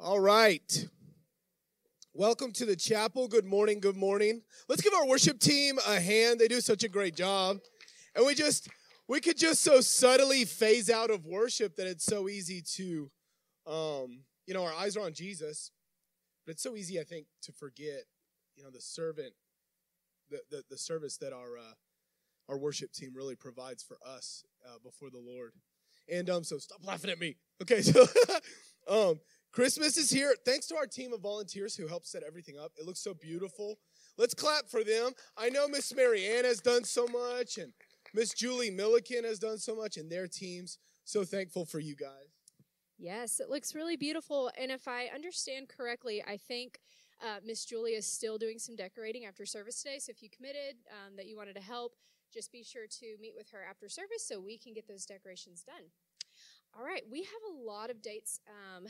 All right. Welcome to the chapel. Good morning. Good morning. Let's give our worship team a hand. They do such a great job. And we just we could just so subtly phase out of worship that it's so easy to um, you know, our eyes are on Jesus, but it's so easy I think to forget, you know, the servant the the, the service that our uh, our worship team really provides for us uh, before the Lord. And um, so stop laughing at me. Okay, so um, Christmas is here. Thanks to our team of volunteers who helped set everything up. It looks so beautiful. Let's clap for them. I know Miss Marianne has done so much, and Miss Julie Milliken has done so much, and their teams. So thankful for you guys. Yes, it looks really beautiful. And if I understand correctly, I think uh, Miss Julie is still doing some decorating after service today. So if you committed um, that you wanted to help, just be sure to meet with her after service so we can get those decorations done. All right, we have a lot of dates um,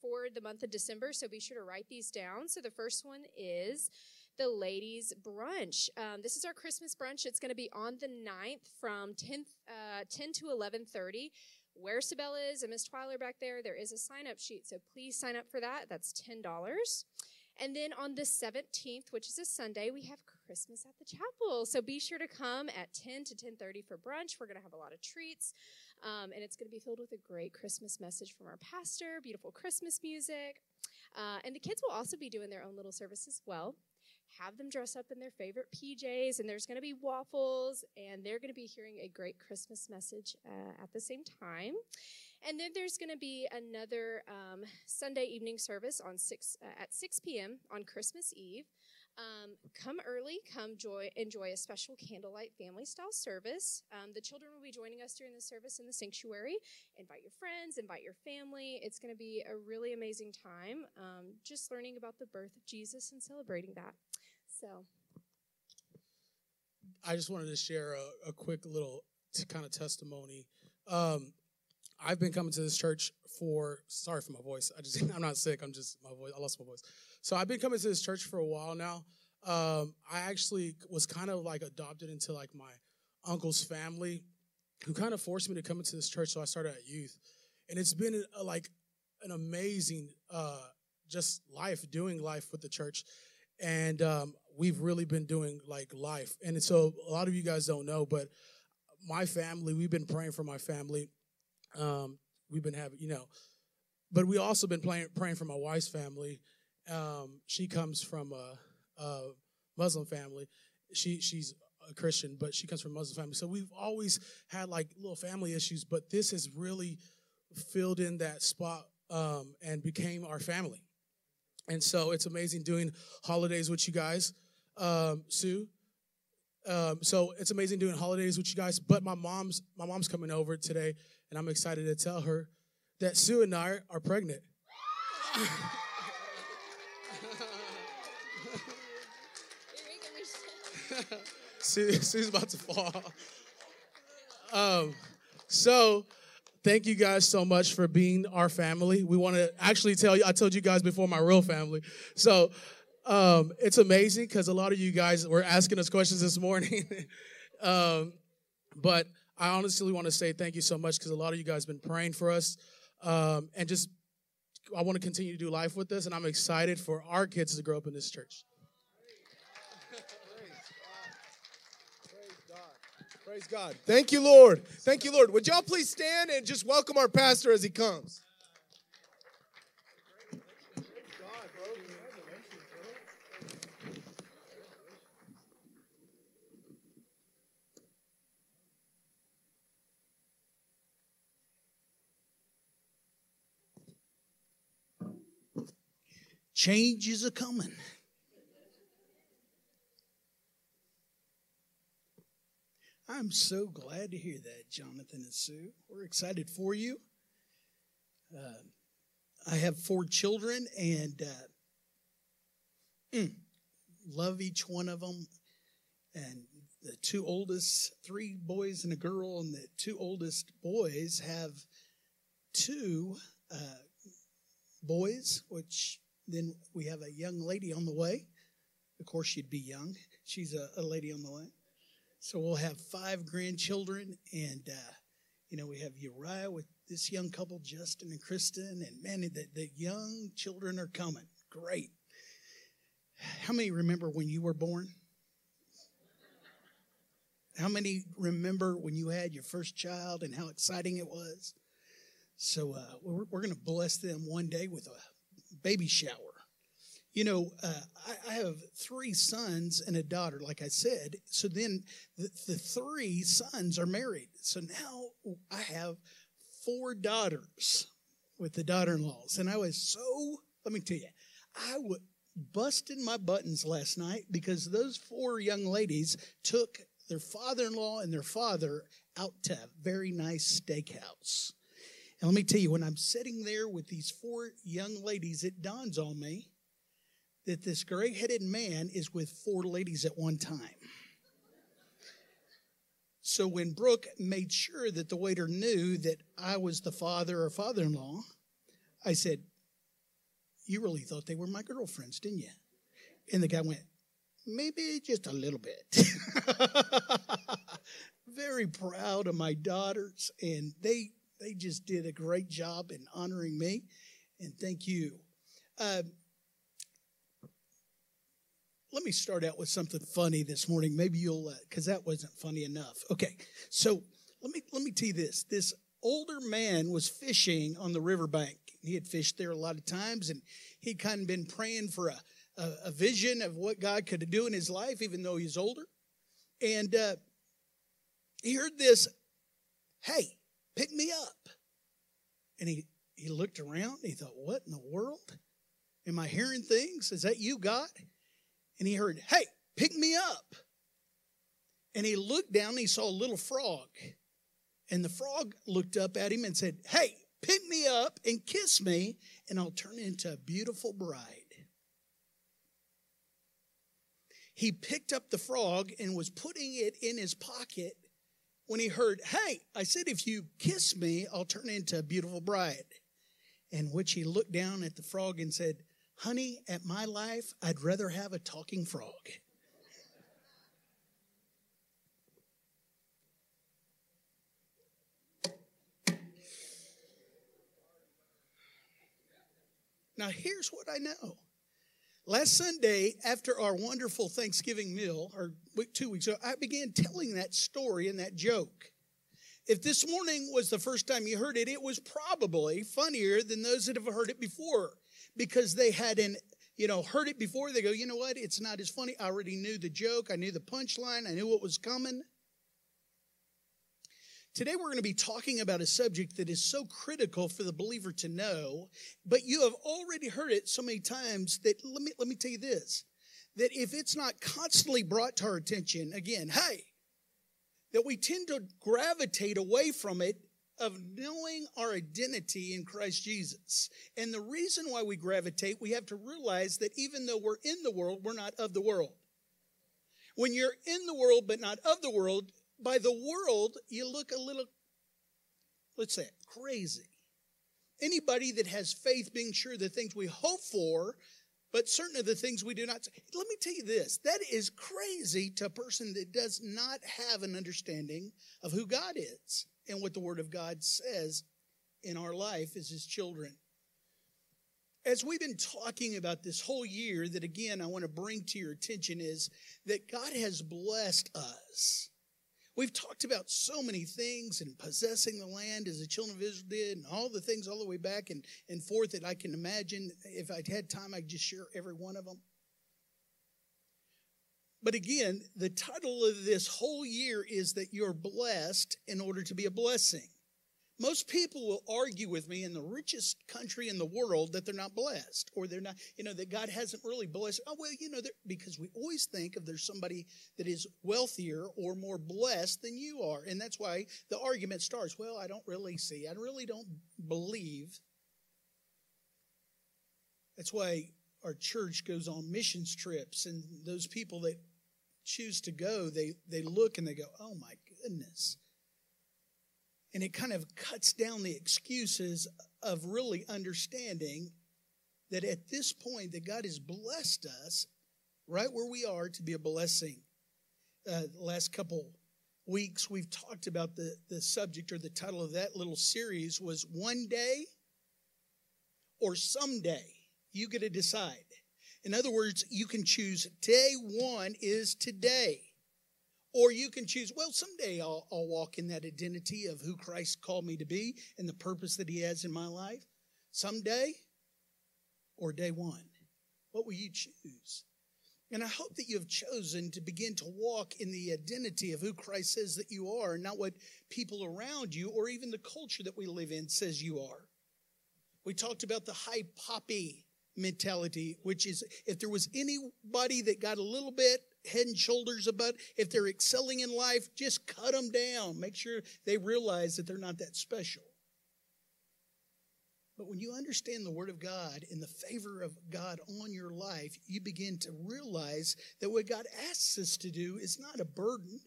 for the month of December, so be sure to write these down. So the first one is the ladies brunch. Um, this is our Christmas brunch. It's going to be on the 9th from 10, uh, 10 to 11:30. Where Sabella is and Miss Twyler back there, there is a sign up sheet, so please sign up for that. That's ten dollars. And then on the 17th, which is a Sunday, we have Christmas at the chapel. So be sure to come at 10 to 10:30 for brunch. We're going to have a lot of treats, um, and it's going to be filled with a great Christmas message from our pastor, beautiful Christmas music, uh, and the kids will also be doing their own little service as well. Have them dress up in their favorite PJs, and there's going to be waffles, and they're going to be hearing a great Christmas message uh, at the same time. And then there's going to be another um, Sunday evening service on six uh, at 6 p.m. on Christmas Eve. Um, come early, come joy, enjoy a special candlelight family style service. Um, the children will be joining us during the service in the sanctuary. Invite your friends, invite your family. It's going to be a really amazing time um, just learning about the birth of Jesus and celebrating that. So, I just wanted to share a, a quick little t- kind of testimony. Um, I've been coming to this church for sorry for my voice. I just I'm not sick. I'm just my voice. I lost my voice. So I've been coming to this church for a while now. Um, I actually was kind of like adopted into like my uncle's family, who kind of forced me to come into this church. So I started at youth, and it's been a, like an amazing uh, just life doing life with the church, and um, we've really been doing like life. And so a lot of you guys don't know, but my family, we've been praying for my family um, we've been having, you know, but we also been playing, praying for my wife's family. Um, she comes from a, a, Muslim family. She she's a Christian, but she comes from a Muslim family. So we've always had like little family issues, but this has really filled in that spot um, and became our family. And so it's amazing doing holidays with you guys, um, Sue. Um, so it's amazing doing holidays with you guys. But my mom's my mom's coming over today, and I'm excited to tell her that Sue and I are pregnant. Sue, Sue's about to fall. Um, so thank you guys so much for being our family. We want to actually tell you, I told you guys before my real family. So um, it's amazing because a lot of you guys were asking us questions this morning. um, but I honestly want to say thank you so much because a lot of you guys have been praying for us. Um, and just, I want to continue to do life with this, and I'm excited for our kids to grow up in this church. Praise God. Thank you, Lord. Thank you, Lord. Would y'all please stand and just welcome our pastor as he comes? Change is a coming. I'm so glad to hear that, Jonathan and Sue. We're excited for you. Uh, I have four children and uh, mm, love each one of them. And the two oldest, three boys and a girl, and the two oldest boys have two uh, boys, which then we have a young lady on the way. Of course, she'd be young. She's a, a lady on the way. So we'll have five grandchildren, and uh, You know, we have Uriah with this young couple, Justin and Kristen, and man, the, the young children are coming. Great. How many remember when you were born? How many remember when you had your first child and how exciting it was? So uh, we're, we're going to bless them one day with a baby shower. You know, uh, I, I, have three sons and a daughter, like I said. So then the, the three sons are married. So now I have four daughters with the daughter in laws. And I was so, let me tell you, I was busting my buttons last night because those four young ladies took their father in law and their father out to a very nice steakhouse. And let me tell you, when I'm sitting there with these four young ladies, it dawns on me that this gray headed man is with four ladies at one time. So when Brooke made sure that the waiter knew that I was the father or father in law, I said, You really thought they were my girlfriends, didn't you? And the guy went, Maybe just a little bit. Very proud of my daughters, and they they just did a great job in honoring me, and thank you. Uh, let me start out with something funny this morning. Maybe you'll, because uh, that wasn't funny enough. Okay, so let me let me tell you this. This older man was fishing on the riverbank. He had fished there a lot of times, and he'd kind of been praying for a a, a vision of what God could do in his life, even though he's older. And uh, he heard this, "Hey, pick me up," and he he looked around. he thought, "What in the world? Am I hearing things? Is that you, God?" and he heard, Hey, pick me up. And he looked down and he saw a little frog. And the frog looked up at him and said, Hey, pick me up and kiss me, and I'll turn into a beautiful bride. He picked up the frog and was putting it in his pocket when he heard, Hey, I said, if you kiss me, I'll turn into a beautiful bride. And which he looked down at the frog and said, Honey, at my life, I'd rather have a talking frog. Now, here's what I know. Last Sunday, after our wonderful Thanksgiving meal, or two weeks ago, I began telling that story and that joke. If this morning was the first time you heard it, it was probably funnier than those that have heard it before because they hadn't, you know, heard it before. They go, you know what? It's not as funny. I already knew the joke. I knew the punchline. I knew what was coming. Today, we're going to be talking about a subject that is so critical for the believer to know, but you have already heard it so many times that let me, let me tell you this that if it's not constantly brought to our attention, again, hey, that we tend to gravitate away from it of knowing our identity in Christ Jesus. And the reason why we gravitate, we have to realize that even though we're in the world, we're not of the world. When you're in the world but not of the world, by the world, you look a little, let's say, it, crazy. Anybody that has faith being sure the things we hope for, but certain of the things we do not. Let me tell you this that is crazy to a person that does not have an understanding of who God is and what the Word of God says in our life as His children. As we've been talking about this whole year, that again I want to bring to your attention is that God has blessed us. We've talked about so many things and possessing the land as the children of Israel did, and all the things all the way back and, and forth that I can imagine. If I'd had time, I'd just share every one of them. But again, the title of this whole year is that you're blessed in order to be a blessing. Most people will argue with me in the richest country in the world that they're not blessed or they're not, you know, that God hasn't really blessed. Oh, well, you know, because we always think of there's somebody that is wealthier or more blessed than you are. And that's why the argument starts. Well, I don't really see, I really don't believe. That's why our church goes on missions trips and those people that choose to go, they, they look and they go, oh my goodness. And it kind of cuts down the excuses of really understanding that at this point that God has blessed us right where we are to be a blessing. Uh, last couple weeks we've talked about the, the subject or the title of that little series was One Day or Someday. You get to decide. In other words, you can choose day one is today. Or you can choose, well, someday I'll, I'll walk in that identity of who Christ called me to be and the purpose that He has in my life. Someday or day one. What will you choose? And I hope that you have chosen to begin to walk in the identity of who Christ says that you are, not what people around you or even the culture that we live in says you are. We talked about the high poppy mentality, which is if there was anybody that got a little bit head and shoulders above, if they're excelling in life, just cut them down. Make sure they realize that they're not that special. But when you understand the Word of God and the favor of God on your life, you begin to realize that what God asks us to do is not a burden.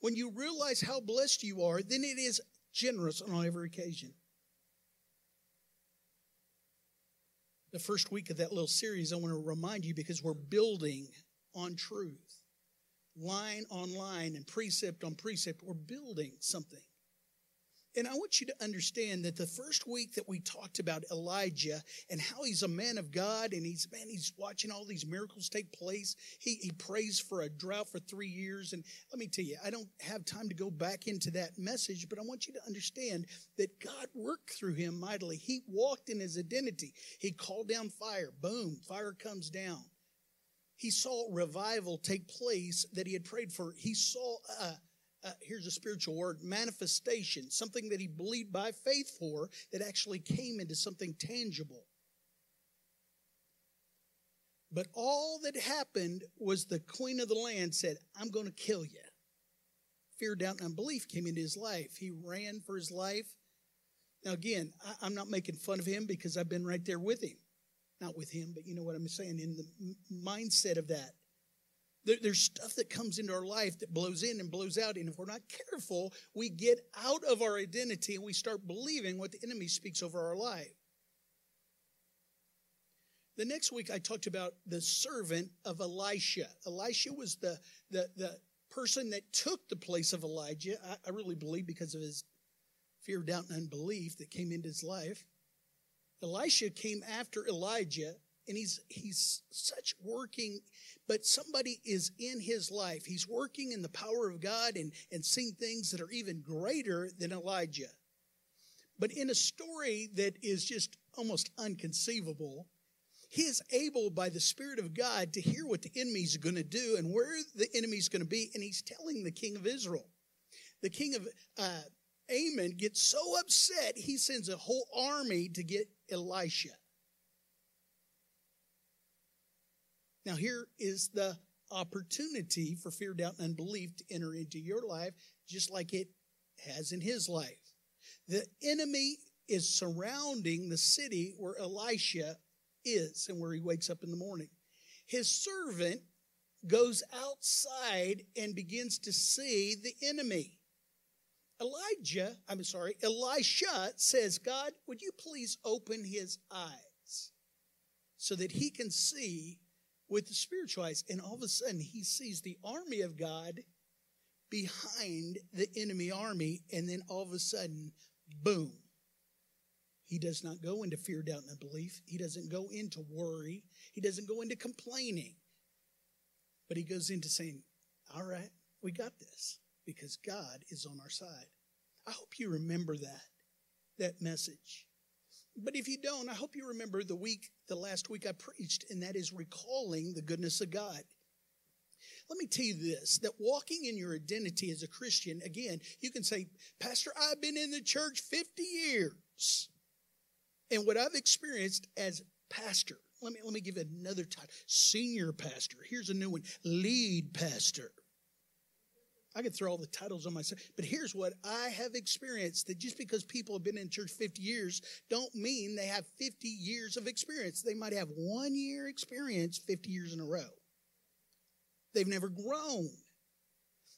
When you realize how blessed you are, then it is generous on every occasion. The first week of that little series, I want to remind you because we're building on truth, line on line, and precept on precept. We're building something. And I want you to understand that the first week that we talked about Elijah and how he's a man of God and he's, man, he's watching all these miracles take place. He, he prays for a drought for three years. And let me tell you, I don't have time to go back into that message, but I want you to understand that God worked through him mightily. He walked in his identity. He called down fire. Boom, fire comes down. He saw revival take place that he had prayed for. He saw, uh, uh, here's a spiritual word manifestation, something that he believed by faith for that actually came into something tangible. But all that happened was the queen of the land said, I'm going to kill you. Fear, doubt, and unbelief came into his life. He ran for his life. Now, again, I, am not making fun of him because I've been right there with him. Not with him, but you know what I'm saying, in the mindset of that. There, there's stuff that comes into our life that blows in and blows out. And if we're not careful, we get out of our identity and we start believing what the enemy speaks over our life. The next week, I talked about the servant of Elisha. Elisha was the, the, the person that took the place of Elijah. I, I really believe because of his fear, doubt, and unbelief that came into his life. Elisha came after Elijah and he's he's such working but somebody is in his life. He's working in the power of god and and seeing things that are even greater than elijah. But in a story that is just almost unconceivable he is able by the spirit of god to hear what the enemy's going to do and where the enemy's going to be and he's telling the king of israel. The king of uh, Ammon gets so upset he sends a whole army to get elisha Now, here is the opportunity for fear, doubt, and unbelief to enter into your life, just like it has in his life. The enemy is surrounding the city where Elisha is and where he wakes up in the morning. His servant goes outside and begins to see the enemy. Elijah, I'm sorry, Elisha says, God, would you please open his eyes so that he can see with the spiritual eyes. And all of a sudden, he sees the army of God behind the enemy army. And then all of a sudden, boom. He does not go into fear, doubt, and unbelief. He doesn't go into worry. He doesn't go into complaining. But he goes into saying, All right, we got this because God is on our side. I hope you remember that, that message. But if you don't, I hope you remember the week, the last week I preached, and that is recalling the goodness of God. Let me tell you this that walking in your identity as a Christian, again, you can say, Pastor, I've been in the church 50 years. And what I've experienced as pastor, let me, let me give another title senior pastor. Here's a new one lead pastor. I could throw all the titles on myself, but here's what I have experienced that just because people have been in church 50 years don't mean they have 50 years of experience. They might have one year experience 50 years in a row. They've never grown.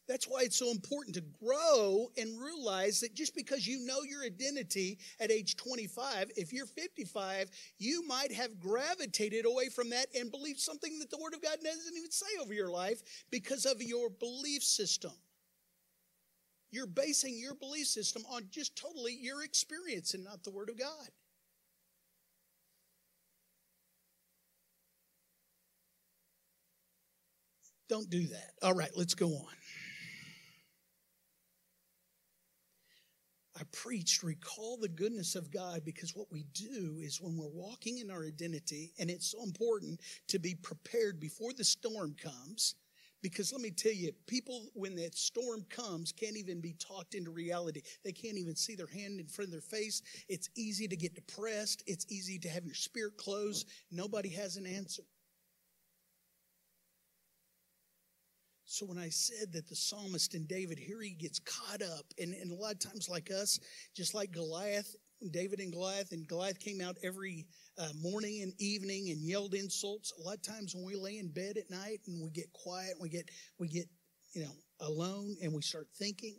That's why it's so important to grow and realize that just because you know your identity at age 25, if you're 55, you might have gravitated away from that and believed something that the Word of God doesn't even say over your life because of your belief system. You're basing your belief system on just totally your experience and not the Word of God. Don't do that. All right, let's go on. I preached, recall the goodness of God because what we do is when we're walking in our identity, and it's so important to be prepared before the storm comes. Because let me tell you, people, when that storm comes, can't even be talked into reality. They can't even see their hand in front of their face. It's easy to get depressed. It's easy to have your spirit closed. Nobody has an answer. So when I said that the psalmist and David, here he gets caught up, and, and a lot of times like us, just like Goliath, David and Goliath, and Goliath came out every uh, morning and evening and yelled insults. A lot of times when we lay in bed at night and we get quiet, we get we get you know alone, and we start thinking.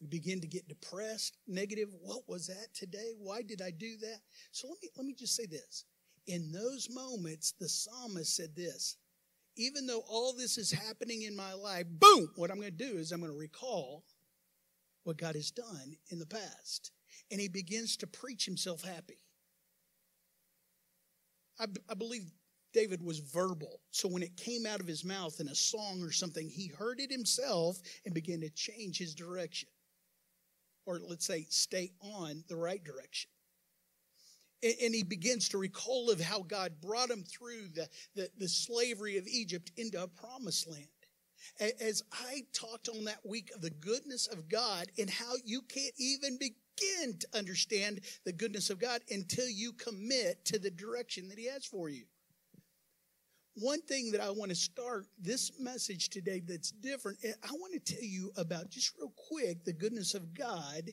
We begin to get depressed, negative. What was that today? Why did I do that? So let me let me just say this. In those moments, the psalmist said this even though all this is happening in my life, boom, what I'm going to do is I'm going to recall what God has done in the past. And he begins to preach himself happy. I, believe David was verbal. So when it came out of his mouth in a song or something, he heard it himself and began to change his direction. Or let's say, stay on the right direction and he begins to recall of how God brought him through the, the, the, slavery of Egypt into a promised land. As I talked on that week of the goodness of God and how you can't even begin to understand the goodness of God until you commit to the direction that he has for you. One thing that I want to start this message today that's different, I want to tell you about just real quick the goodness of God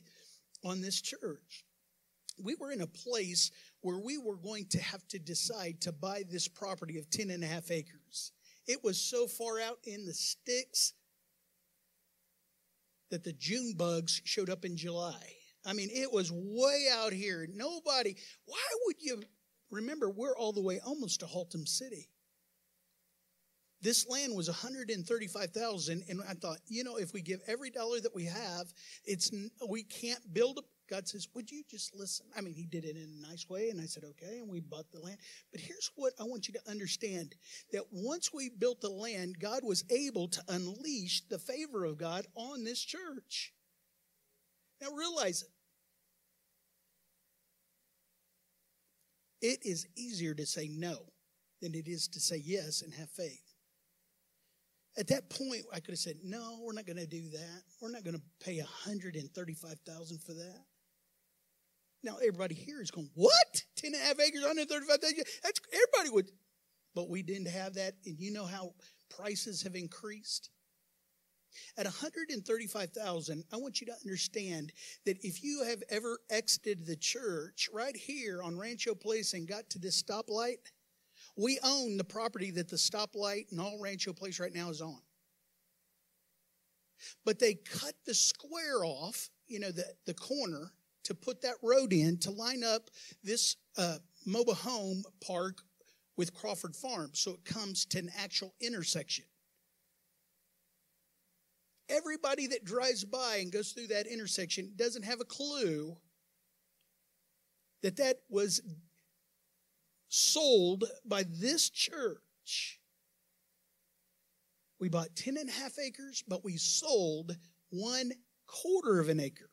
on this church we were in a place where we were going to have to decide to buy this property of 10 and a half acres. It was so far out in the sticks that the June bugs showed up in July. I mean, it was way out here. Nobody, why would you remember we're all the way almost to Haltom City? This land was 135,000 and I thought, you know, if we give every dollar that we have, it's we can't build God says, Would you just listen? I mean, he did it in a nice way, and I said, Okay, and we bought the land. But here's what I want you to understand that once we built the land, God was able to unleash the favor of God on this church. Now realize it. It is easier to say no than it is to say yes and have faith. At that point, I could have said, "No, we're not going to do that. We're not going to pay 135,000 for that." Now everybody here is going, what? 10 and a half acres, 135 acres? That's everybody would. But we didn't have that. And you know how prices have increased? At 135,000, I want you to understand that if you have ever exited the church right here on Rancho Place and got to this stoplight, we own the property that the stoplight and all Rancho Place right now is on. But they cut the square off, you know, the, the corner, to put that road in to line up this uh, mobile home park with Crawford Farm so it comes to an actual intersection. Everybody that drives by and goes through that intersection doesn't have a clue that that was sold by this church. We bought 10 and a half acres, but we sold one quarter of an acre.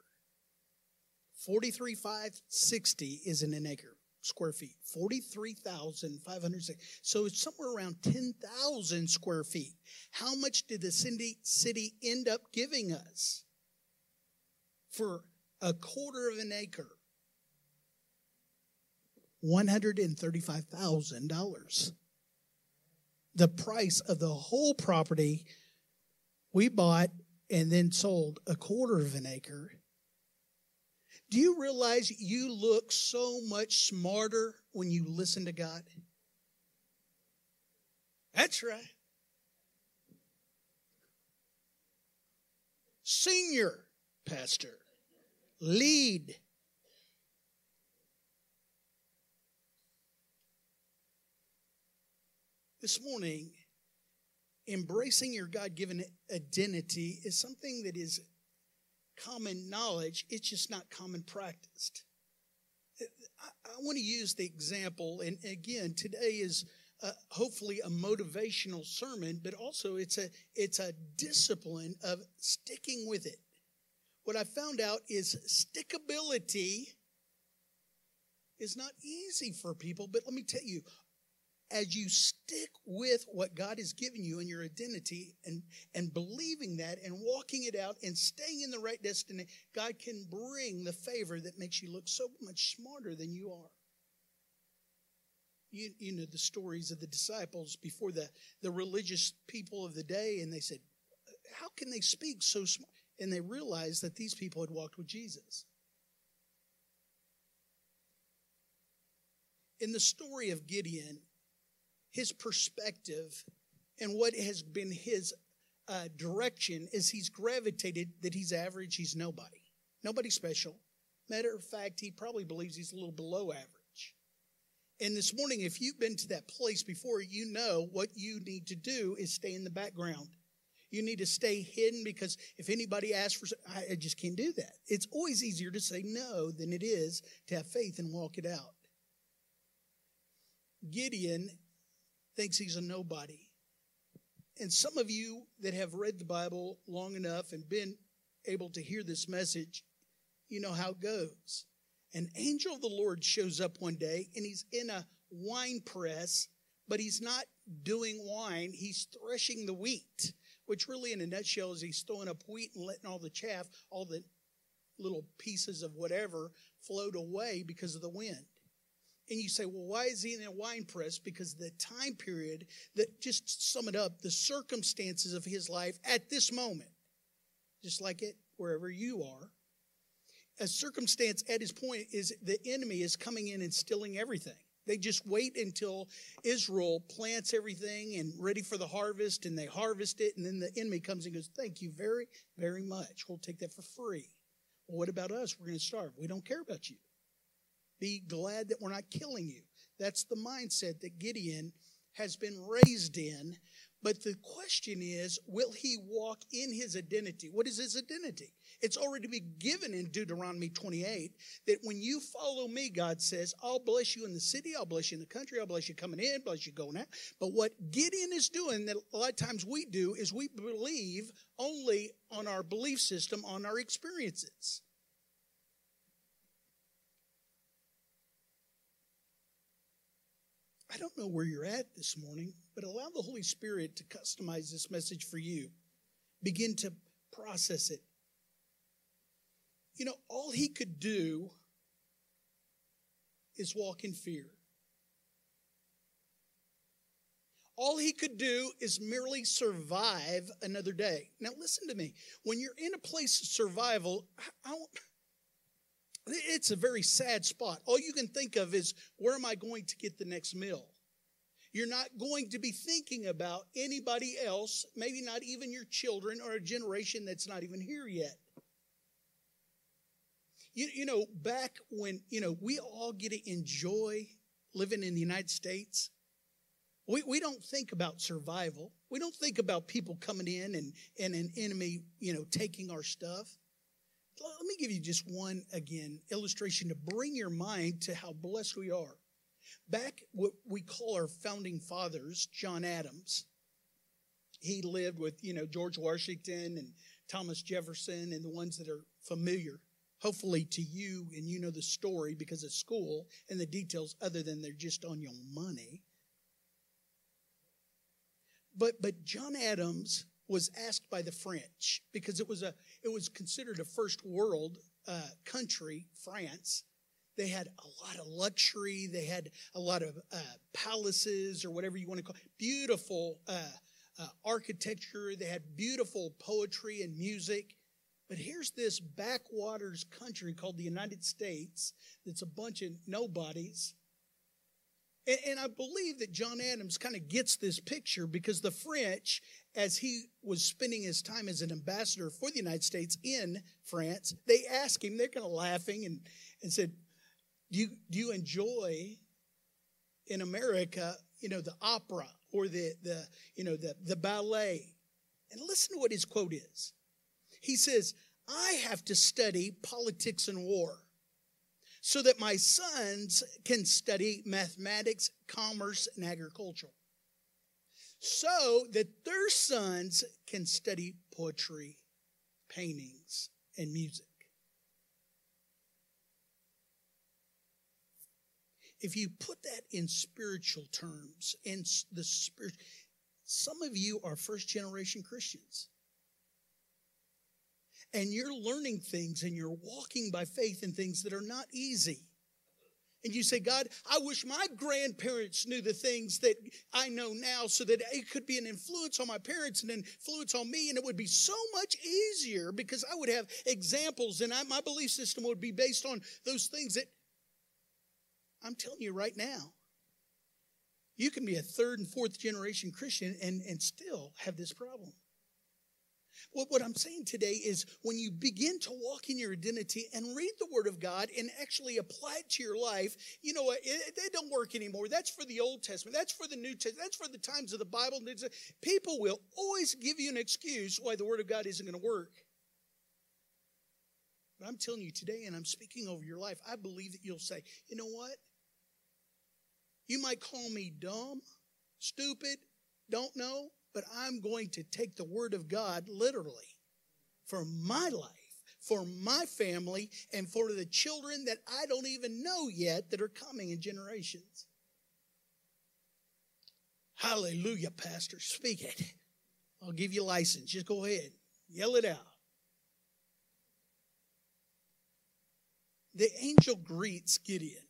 43,560 is in an acre square feet. 43,560. So it's somewhere around 10,000 square feet. How much did the city, city end up giving us for a quarter of an acre? $135,000. The price of the whole property we bought and then sold a quarter of an acre do you realize you look so much smarter when you listen to God? That's right. Senior pastor, lead. This morning, embracing your God given identity is something that is common knowledge, it's just not common practiced. I, want to use the example, and again, today is hopefully a motivational sermon, but also it's a it's a discipline of sticking with it. What I found out is stickability is not easy for people, but let me tell you, as you stick with what God has given you and your identity and, and believing that and walking it out and staying in the right destiny, God can bring the favor that makes you look so much smarter than you are. You, you know the stories of the disciples before the, the religious people of the day, and they said, How can they speak so smart? And they realized that these people had walked with Jesus. In the story of Gideon, his perspective and what has been his uh, direction is he's gravitated that he's average, he's nobody. Nobody special. Matter of fact, he probably believes he's a little below average. And this morning, if you've been to that place before, you know what you need to do is stay in the background. You need to stay hidden because if anybody asks for, I just can't do that. It's always easier to say no than it is to have faith and walk it out. Gideon thinks he's a nobody. And some of you that have read the Bible long enough and been able to hear this message, you know how it goes. An angel of the Lord shows up one day and he's in a wine press, but he's not doing wine, he's threshing the wheat, which really, in a nutshell, is he's throwing up wheat and letting all the chaff, all the little pieces of whatever float away because of the wind. And you say, well, why is he in a wine press? Because the time period that, just sum it up, the circumstances of his life at this moment, just like it wherever you are, a circumstance at his point is the enemy is coming in and stealing everything. They just wait until Israel plants everything and ready for the harvest, and they harvest it, and then the enemy comes and goes, Thank you very, very much. We'll take that for free. Well, what about us? We're going to starve. We don't care about you. Be glad that we're not killing you. That's the mindset that Gideon has been raised in. But the question is, will he walk in his identity? What is his identity? It's already been given in Deuteronomy 28 that when you follow me, God says, I'll bless you in the city, I'll bless you in the country, I'll bless you coming in, bless you going out. But what Gideon is doing that a lot of times we do is we believe only on our belief system, on our experiences. I don't know where you're at this morning, but allow the Holy Spirit to customize this message for you. Begin to process it. You know, all he could do is walk in fear. All he could do is merely survive another day. Now, listen to me. When you're in a place of survival, I, I it's a very sad spot. All you can think of is where am I going to get the next meal? You're not going to be thinking about anybody else, maybe not even your children or a generation that's not even here yet. You, you know, back when, you know, we all get to enjoy living in the United States, we, we don't think about survival. We don't think about people coming in and, and an enemy, you know, taking our stuff. Let me give you just one, again, illustration to bring your mind to how blessed we are. Back what we call our founding fathers, John Adams, he lived with, you know, George Washington and Thomas Jefferson and the ones that are familiar, hopefully to you, and you know the story because of school and the details other than they're just on your money. But but John Adams was asked by the French because it was a it was considered a first world uh, country, France. They had a lot of luxury. They had a lot of uh, palaces or whatever you want to call it. Beautiful uh, uh architecture. They had beautiful poetry and music. But here's this backwaters country called the United States that's a bunch of nobodies and, and I believe that John Adams kind of gets this picture because the French, as he was spending his time as an ambassador for the United States in France, they asked him, they're kind of laughing and, and said, do you, do you enjoy in America, you know, the opera or the, the you know, the, the ballet. And listen to what his quote is. He says, I have to study politics and war so that my sons can study mathematics, commerce, and agriculture. So that their sons can study poetry, paintings, and music. If you put that in spiritual terms, in the spirit, some of you are first generation Christians and you're learning things and you're walking by faith in things that are not easy. And you say, God, I wish my grandparents knew the things that I know now so that it could be an influence on my parents and an influence on me. And it would be so much easier because I would have examples and I, my belief system would be based on those things that I'm telling you right now. You can be a third and fourth generation Christian and, and still have this problem. What, what I'm saying today is when you begin to walk in your identity and read the Word of God and actually apply it to your life, you know what? It, it don't work anymore. That's for the Old Testament. That's for the New Testament. That's for the times of the Bible. People will always give you an excuse why the Word of God isn't going to work. But I'm telling you today, and I'm speaking over your life, I believe that you'll say, you know what? You might call me dumb, stupid, don't know, but I'm going to take the Word of God literally for my life, for my family, and for the children that I don't even know yet that are coming in generations. Hallelujah, Pastor. Speak it. I'll give you license. Just go ahead. Yell it out. The angel greets Gideon.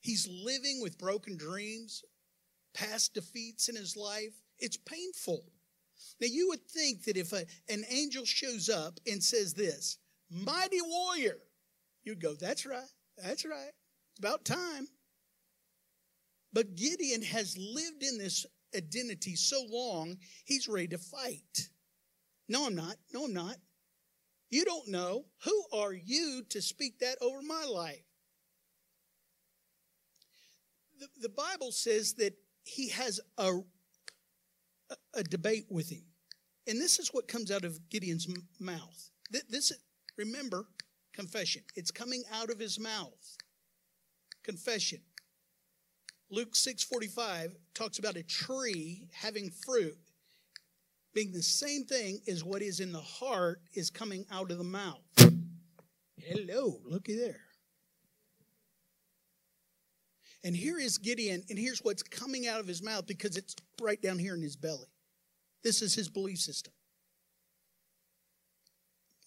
He's living with broken dreams, past defeats in his life. It's painful. Now, you would think that if a, an angel shows up and says this, mighty warrior, you'd go, that's right, that's right, it's about time. But Gideon has lived in this identity so long, he's ready to fight. No, I'm not. No, I'm not. You don't know. Who are you to speak that over my life? The, the Bible says that he has a, a debate with him. And this is what comes out of Gideon's mouth. This, remember, confession. It's coming out of his mouth. Confession. Luke 6:45 talks about a tree having fruit being the same thing as what is in the heart is coming out of the mouth. Hello, looky there. And here is Gideon, and here's what's coming out of his mouth because it's right down here in his belly. This is his belief system.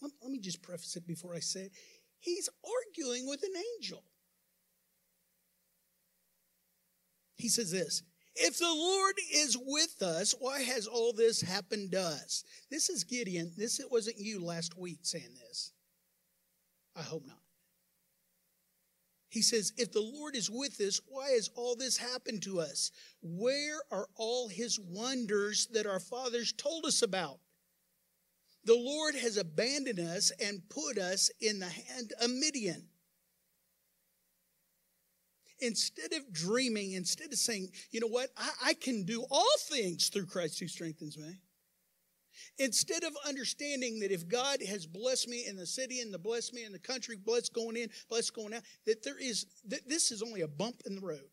Let, let me just preface it before I say it. He's arguing with an angel. He says this If the Lord is with us, why has all this happened to us? This is Gideon. This it wasn't you last week saying this. I hope not. He says, If the Lord is with us, why has all this happened to us? Where are all his wonders that our fathers told us about? The Lord has abandoned us and put us in the hand of Midian. Instead of dreaming, instead of saying, you know what, I, I can do all things through Christ who strengthens me. Instead of understanding that if God has blessed me in the city and the blessed me in the country, blessed going in, blessed going out, that there is that this is only a bump in the road.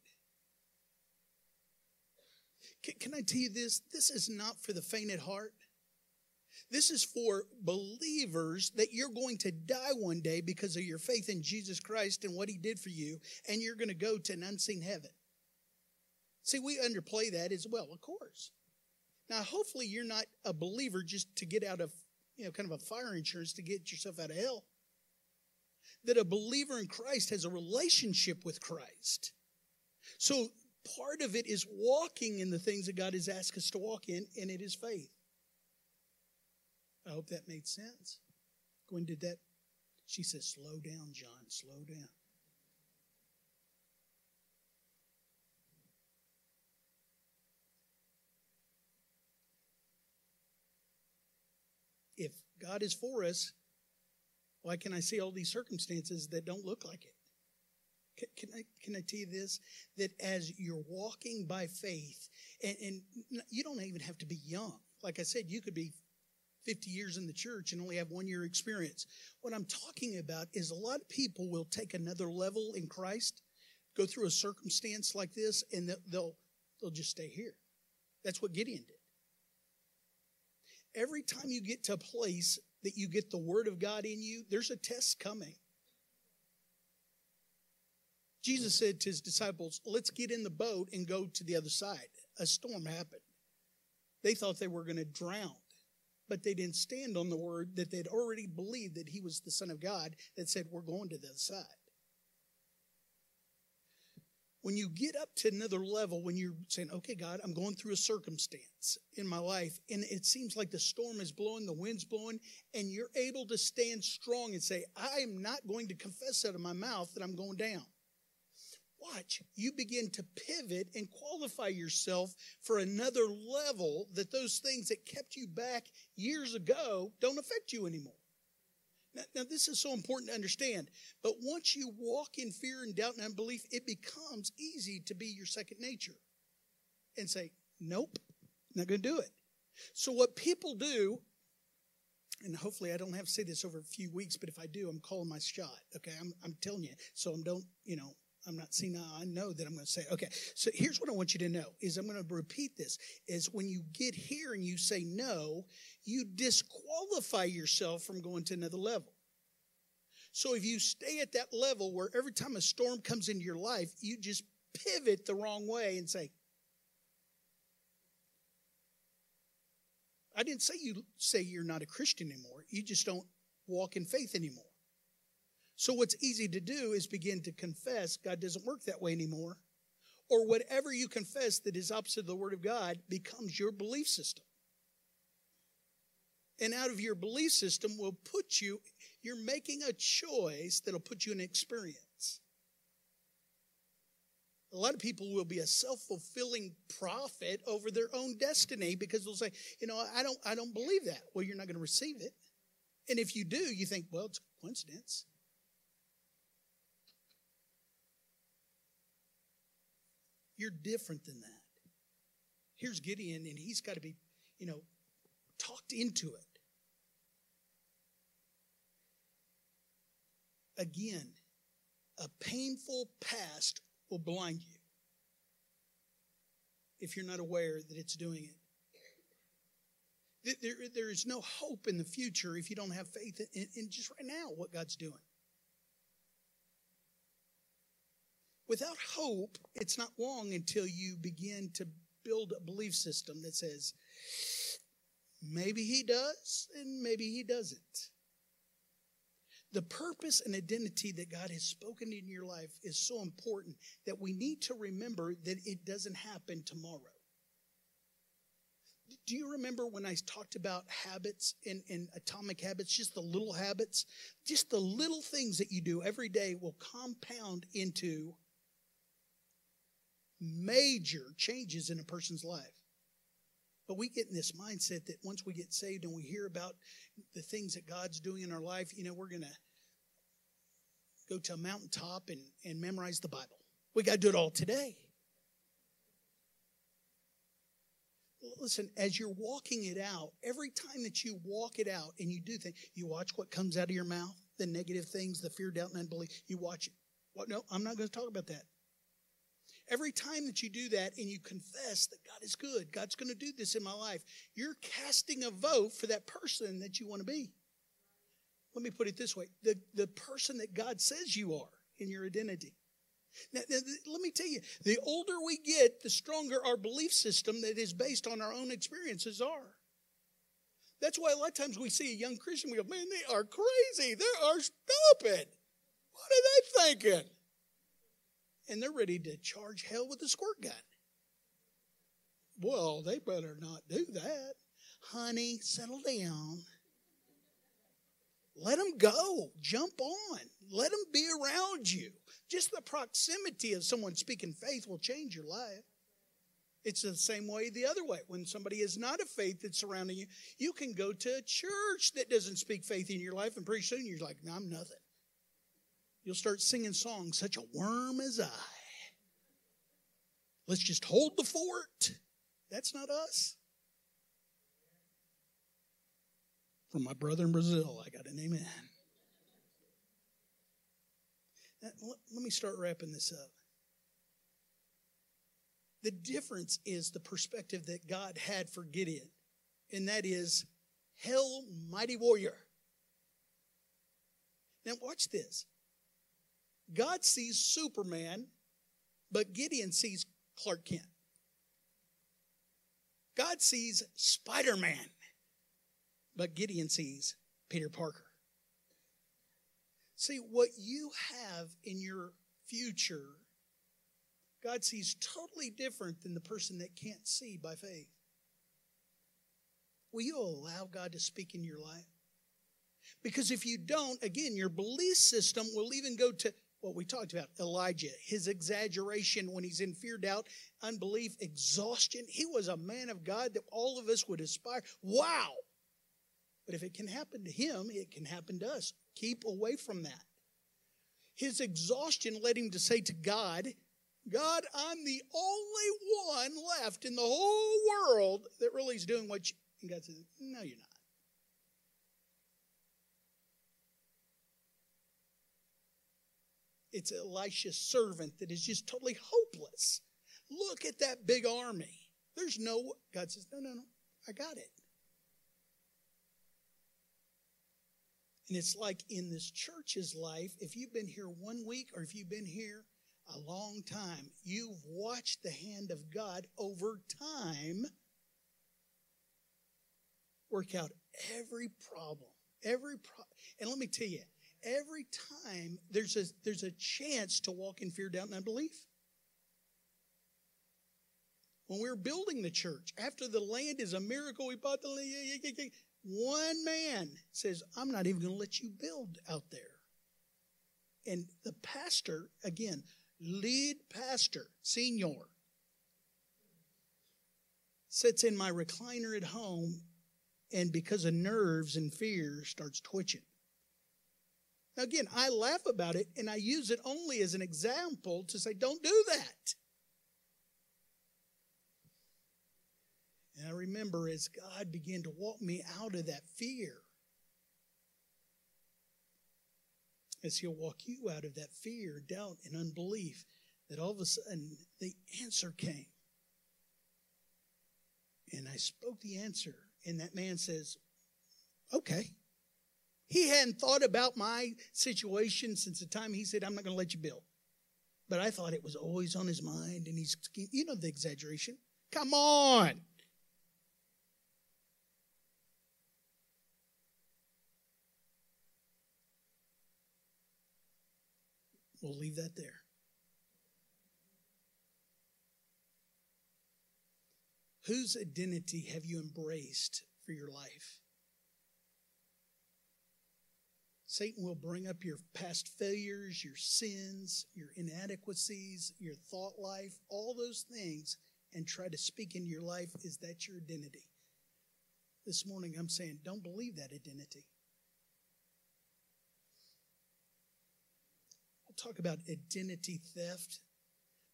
Can, can I tell you this? This is not for the faint at heart. This is for believers that you're going to die one day because of your faith in Jesus Christ and what he did for you, and you're going to go to an unseen heaven. See, we underplay that as well, of course. Now, hopefully, you're not a believer just to get out of, you know, kind of a fire insurance to get yourself out of hell. That a believer in Christ has a relationship with Christ. So, part of it is walking in the things that God has asked us to walk in, and it is faith. I hope that made sense. Gwen did that. She says, Slow down, John, slow down. If God is for us, why can I see all these circumstances that don't look like it? Can, can I can I tell you this? That as you're walking by faith, and, and you don't even have to be young. Like I said, you could be 50 years in the church and only have one year experience. What I'm talking about is a lot of people will take another level in Christ, go through a circumstance like this, and they'll they'll just stay here. That's what Gideon did. Every time you get to a place that you get the word of God in you, there's a test coming. Jesus said to his disciples, Let's get in the boat and go to the other side. A storm happened. They thought they were going to drown, but they didn't stand on the word that they'd already believed that he was the Son of God that said, We're going to the other side. When you get up to another level, when you're saying, Okay, God, I'm going through a circumstance in my life, and it seems like the storm is blowing, the wind's blowing, and you're able to stand strong and say, I am not going to confess out of my mouth that I'm going down watch, you begin to pivot and qualify yourself for another level that those things that kept you back years ago don't affect you anymore. Now, now, this is so important to understand. But once you walk in fear and doubt and unbelief, it becomes easy to be your second nature and say, nope, not going to do it. So, what people do, and hopefully I don't have to say this over a few weeks, but if I do, I'm calling my shot. Okay, I'm, I'm telling you. So, I'm don't, you know, I'm not seeing. I know that I'm going to say, okay. So here's what I want you to know is I'm going to repeat this is when you get here and you say no, you disqualify yourself from going to another level. So if you stay at that level where every time a storm comes into your life, you just pivot the wrong way and say, I didn't say you say you're not a Christian anymore. You just don't walk in faith anymore. So, what's easy to do is begin to confess God doesn't work that way anymore. Or whatever you confess that is opposite of the Word of God becomes your belief system. And out of your belief system will put you, you're making a choice that'll put you in experience. A lot of people will be a self-fulfilling prophet over their own destiny because they'll say, you know, I don't I don't believe that. Well, you're not going to receive it. And if you do, you think, well, it's a coincidence. You're different than that. Here's Gideon, and he's got to be, you know, talked into it. Again, a painful past will blind you if you're not aware that it's doing it. There, there is no hope in the future if you don't have faith in, in just right now what God's doing. Without hope, it's not long until you begin to build a belief system that says, maybe he does and maybe he doesn't. The purpose and identity that God has spoken in your life is so important that we need to remember that it doesn't happen tomorrow. Do you remember when I talked about habits and, and atomic habits, just the little habits? Just the little things that you do every day will compound into major changes in a person's life. But we get in this mindset that once we get saved and we hear about the things that God's doing in our life, you know, we're going to go to a mountaintop and, and memorize the Bible. We got to do it all today. Listen, as you're walking it out, every time that you walk it out and you do things, you watch what comes out of your mouth, the negative things, the fear, doubt, and unbelief. You watch it. What? No, I'm not going to talk about that. Every time that you do that and you confess that God is good, God's going to do this in my life, you're casting a vote for that person that you want to be. Let me put it this way the, the person that God says you are in your identity. Now, let me tell you, the older we get, the stronger our belief system that is based on our own experiences are. That's why a lot of times we see a young Christian, we go, man, they are crazy. They are stupid. What are they thinking? And they're ready to charge hell with a squirt gun. Well, they better not do that. Honey, settle down. Let them go. Jump on. Let them be around you. Just the proximity of someone speaking faith will change your life. It's the same way the other way. When somebody is not a faith that's surrounding you, you can go to a church that doesn't speak faith in your life, and pretty soon you're like, no, I'm nothing. You'll start singing songs, such a worm as I. Let's just hold the fort. That's not us. From my brother in Brazil, I got an amen. Let me start wrapping this up. The difference is the perspective that God had for Gideon, and that is, Hell, mighty warrior. Now, watch this. God sees Superman, but Gideon sees Clark Kent. God sees Spider Man, but Gideon sees Peter Parker. See, what you have in your future, God sees totally different than the person that can't see by faith. Will you allow God to speak in your life? Because if you don't, again, your belief system will even go to what we talked about Elijah, his exaggeration when he's in fear, doubt, unbelief, exhaustion. He was a man of God that all of us would aspire. Wow! But if it can happen to him, it can happen to us. Keep away from that. His exhaustion led him to say to God, God, I'm the only one left in the whole world that really is doing what you. And God says, No, you're not. It's Elisha's servant that is just totally hopeless. Look at that big army. There's no, God says, no, no, no, I got it. And it's like in this church's life, if you've been here one week or if you've been here a long time, you've watched the hand of God over time work out every problem. Every problem. And let me tell you, every time there's a there's a chance to walk in fear, doubt, and unbelief. When we were building the church, after the land is a miracle, we bought the land. One man says, I'm not even going to let you build out there. And the pastor, again, lead pastor, senior, sits in my recliner at home and because of nerves and fear starts twitching. Now, again, I laugh about it and I use it only as an example to say, don't do that. And I remember as God began to walk me out of that fear, as He'll walk you out of that fear, doubt, and unbelief, that all of a sudden the answer came. And I spoke the answer, and that man says, Okay. He hadn't thought about my situation since the time he said, I'm not going to let you build. But I thought it was always on his mind, and he's, you know, the exaggeration. Come on. We'll leave that there. Whose identity have you embraced for your life? Satan will bring up your past failures, your sins, your inadequacies, your thought life, all those things, and try to speak into your life. Is that your identity? This morning, I'm saying, don't believe that identity. I'll talk about identity theft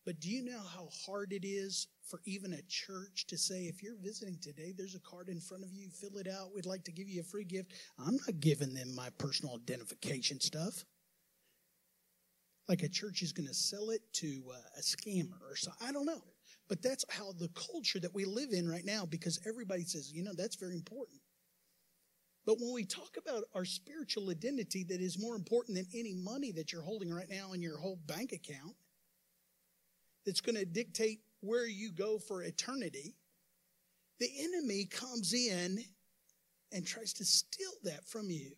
but do you know how hard it is for even a church to say, if you're visiting today, there's a card in front of you, fill it out. We'd like to give you a free gift. I'm not giving them my personal identification stuff. Like a church is going to sell it to uh, a scammer or so. I don't know. But that's how the culture that we live in right now because everybody says, you know, that's very important. But when we talk about our spiritual identity that is more important than any money that you're holding right now in your whole bank account, that's going to dictate where you go for eternity, the enemy comes in and tries to steal that from you.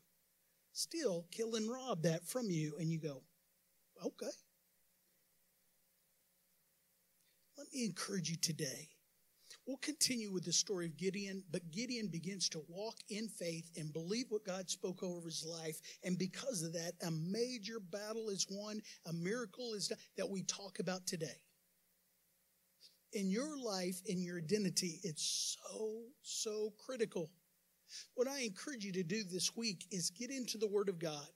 Steal, kill, and rob that from you. And you go, okay. Let me encourage you today. We'll continue with the story of Gideon, but Gideon begins to walk in faith and believe what God spoke over his life. And because of that, a major battle is won, a miracle is done that we talk about today in your life, in your identity, it's so, so critical. What I encourage you to do this week is get into the Word of God.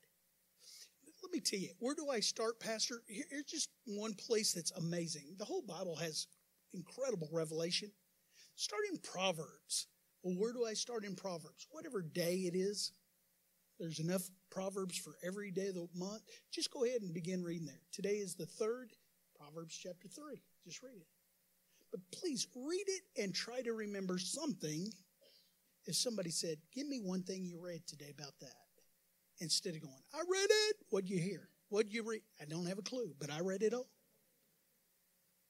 Let me tell you, where do I start, Pastor? Here- Here's just one place that's amazing. The whole Bible has incredible revelation. Start in Proverbs. Well, where do I start in Proverbs? Whatever day it is, there's enough Proverbs for every day of the month. Just go ahead and begin reading there. Today is the third, Proverbs chapter 3. Just read it. But please read it and try to remember something. If somebody said, Give me one thing you read today about that, instead of going, I read it, what'd you hear? What'd you read? I don't have a clue, but I read it all.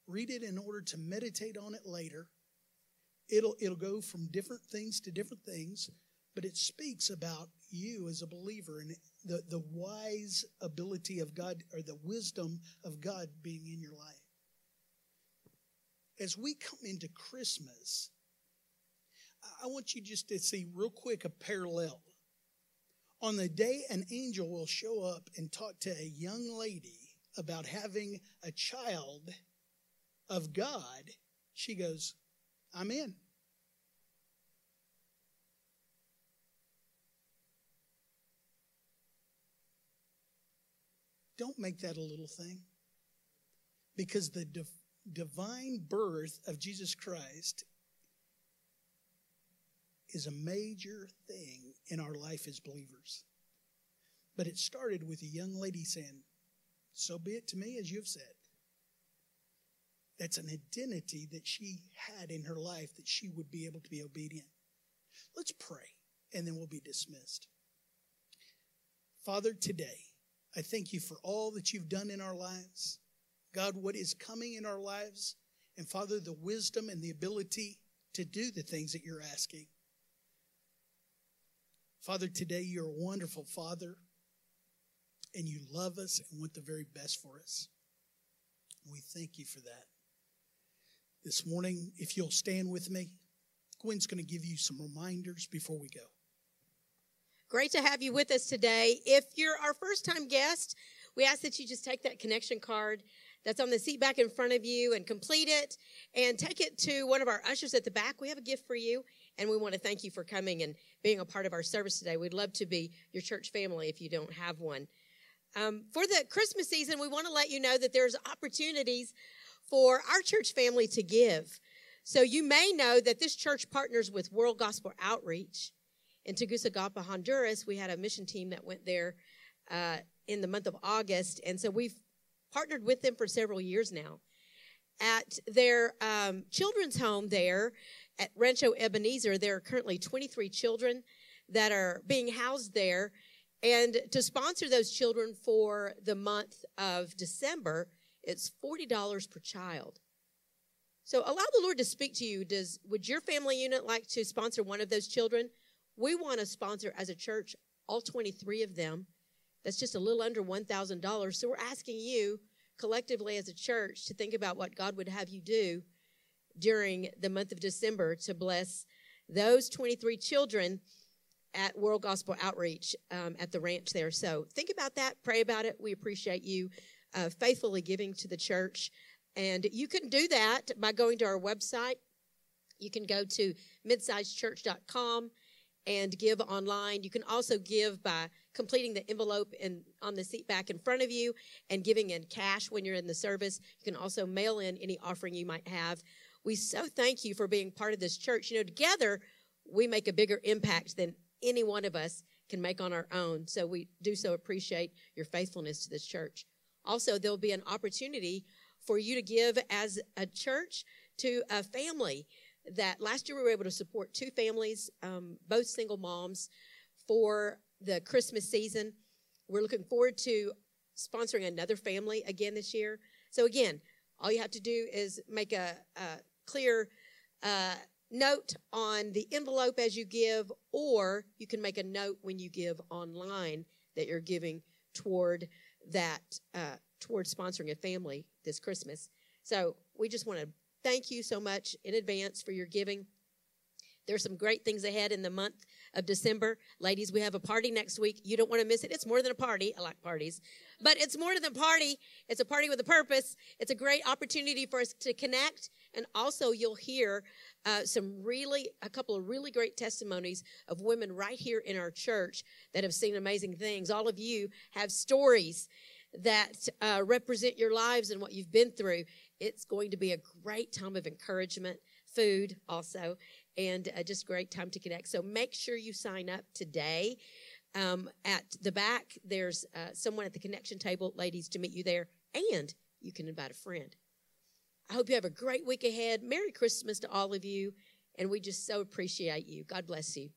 Read it in order to meditate on it later. It'll, it'll go from different things to different things, but it speaks about you as a believer and the, the wise ability of God or the wisdom of God being in your life. As we come into Christmas, I- want you just to see real quick a parallel. On the day an angel will show up and talk to a young lady about having a child of God, she goes, I'm in. Don't make that a little thing. Because the divine birth of Jesus Christ is a major thing in our life as believers. But it started with a young lady saying, So be it to me as you've said. That's an identity that she had in her life that she would be able to be obedient. Let's pray, and then we'll be dismissed. Father, today, I thank you for all that you've done in our lives. God, what is coming in our lives, and Father, the wisdom and the ability to do the things that you're asking. Father, today you're a wonderful Father, and you love us and want the very best for us. We thank you for that. This morning, if you'll stand with me, Gwen's going to give you some reminders before we go. Great to have you with us today. If you're our first time guest, we ask that you just take that connection card that's on the seat back in front of you and complete it and take it to one of our ushers at the back. We have a gift for you and we want to thank you for coming and being a part of our service today. We'd love to be your church family if you don't have one. Um, for the Christmas season, we want to let you know that there's opportunities for our church family to give. So you may know that this church partners with World Gospel Outreach in Tegucigalpa, Honduras. We had a mission team that went there uh, in the month of August, and so we've partnered with them for several years now. At their um, children's home there at Rancho Ebenezer, there are currently 23 children that are being housed there. And to sponsor those children for the month of December, it's $40 per child. So allow the Lord to speak to you. Does would your family unit like to sponsor one of those children? We want to sponsor as a church all 23 of them. That's just a little under $1,000. So we're asking you collectively as a church to think about what God would have you do during the month of December to bless those 23 children at World Gospel Outreach um, at the ranch there. So think about that, pray about it. We appreciate you uh, faithfully giving to the church. And you can do that by going to our website. You can go to midsizechurch.com and give online. You can also give by completing the envelope in, on the seat back in front of you and giving in cash when you're in the service. You can also mail in any offering you might have. We so thank you for being part of this church. You know, together we make a bigger impact than any one of us can make on our own. So we do so appreciate your faithfulness to this church. Also, there'll be an opportunity for you to give as a church to a family that last year we were able to support two families, um, both single moms, for the Christmas season. We're looking forward to sponsoring another family again this year. So again, all you have to do is make a, a clear uh, note on the envelope as you give, or you can make a note when you give online that you're giving toward that uh, toward sponsoring a family this Christmas. So we just want to thank you so much in advance for your giving. There's some great things ahead in the month of December. Ladies, we have a party next week. You don't want to miss it. It's more than a party. I like parties. But it's more than a party. It's a party with a purpose. It's a great opportunity for us to connect. And also, you'll hear uh, some really, a couple of really great testimonies of women right here in our church that have seen amazing things. All of you have stories that uh, represent your lives and what you've been through. It's going to be a great time of encouragement, food also, and uh, just great time to connect. So make sure you sign up today. Um, at the back, there's uh, someone at the connection table, ladies, to meet you there, and you can invite a friend. I hope you have a great week ahead. Merry Christmas to all of you, and we just so appreciate you. God bless you.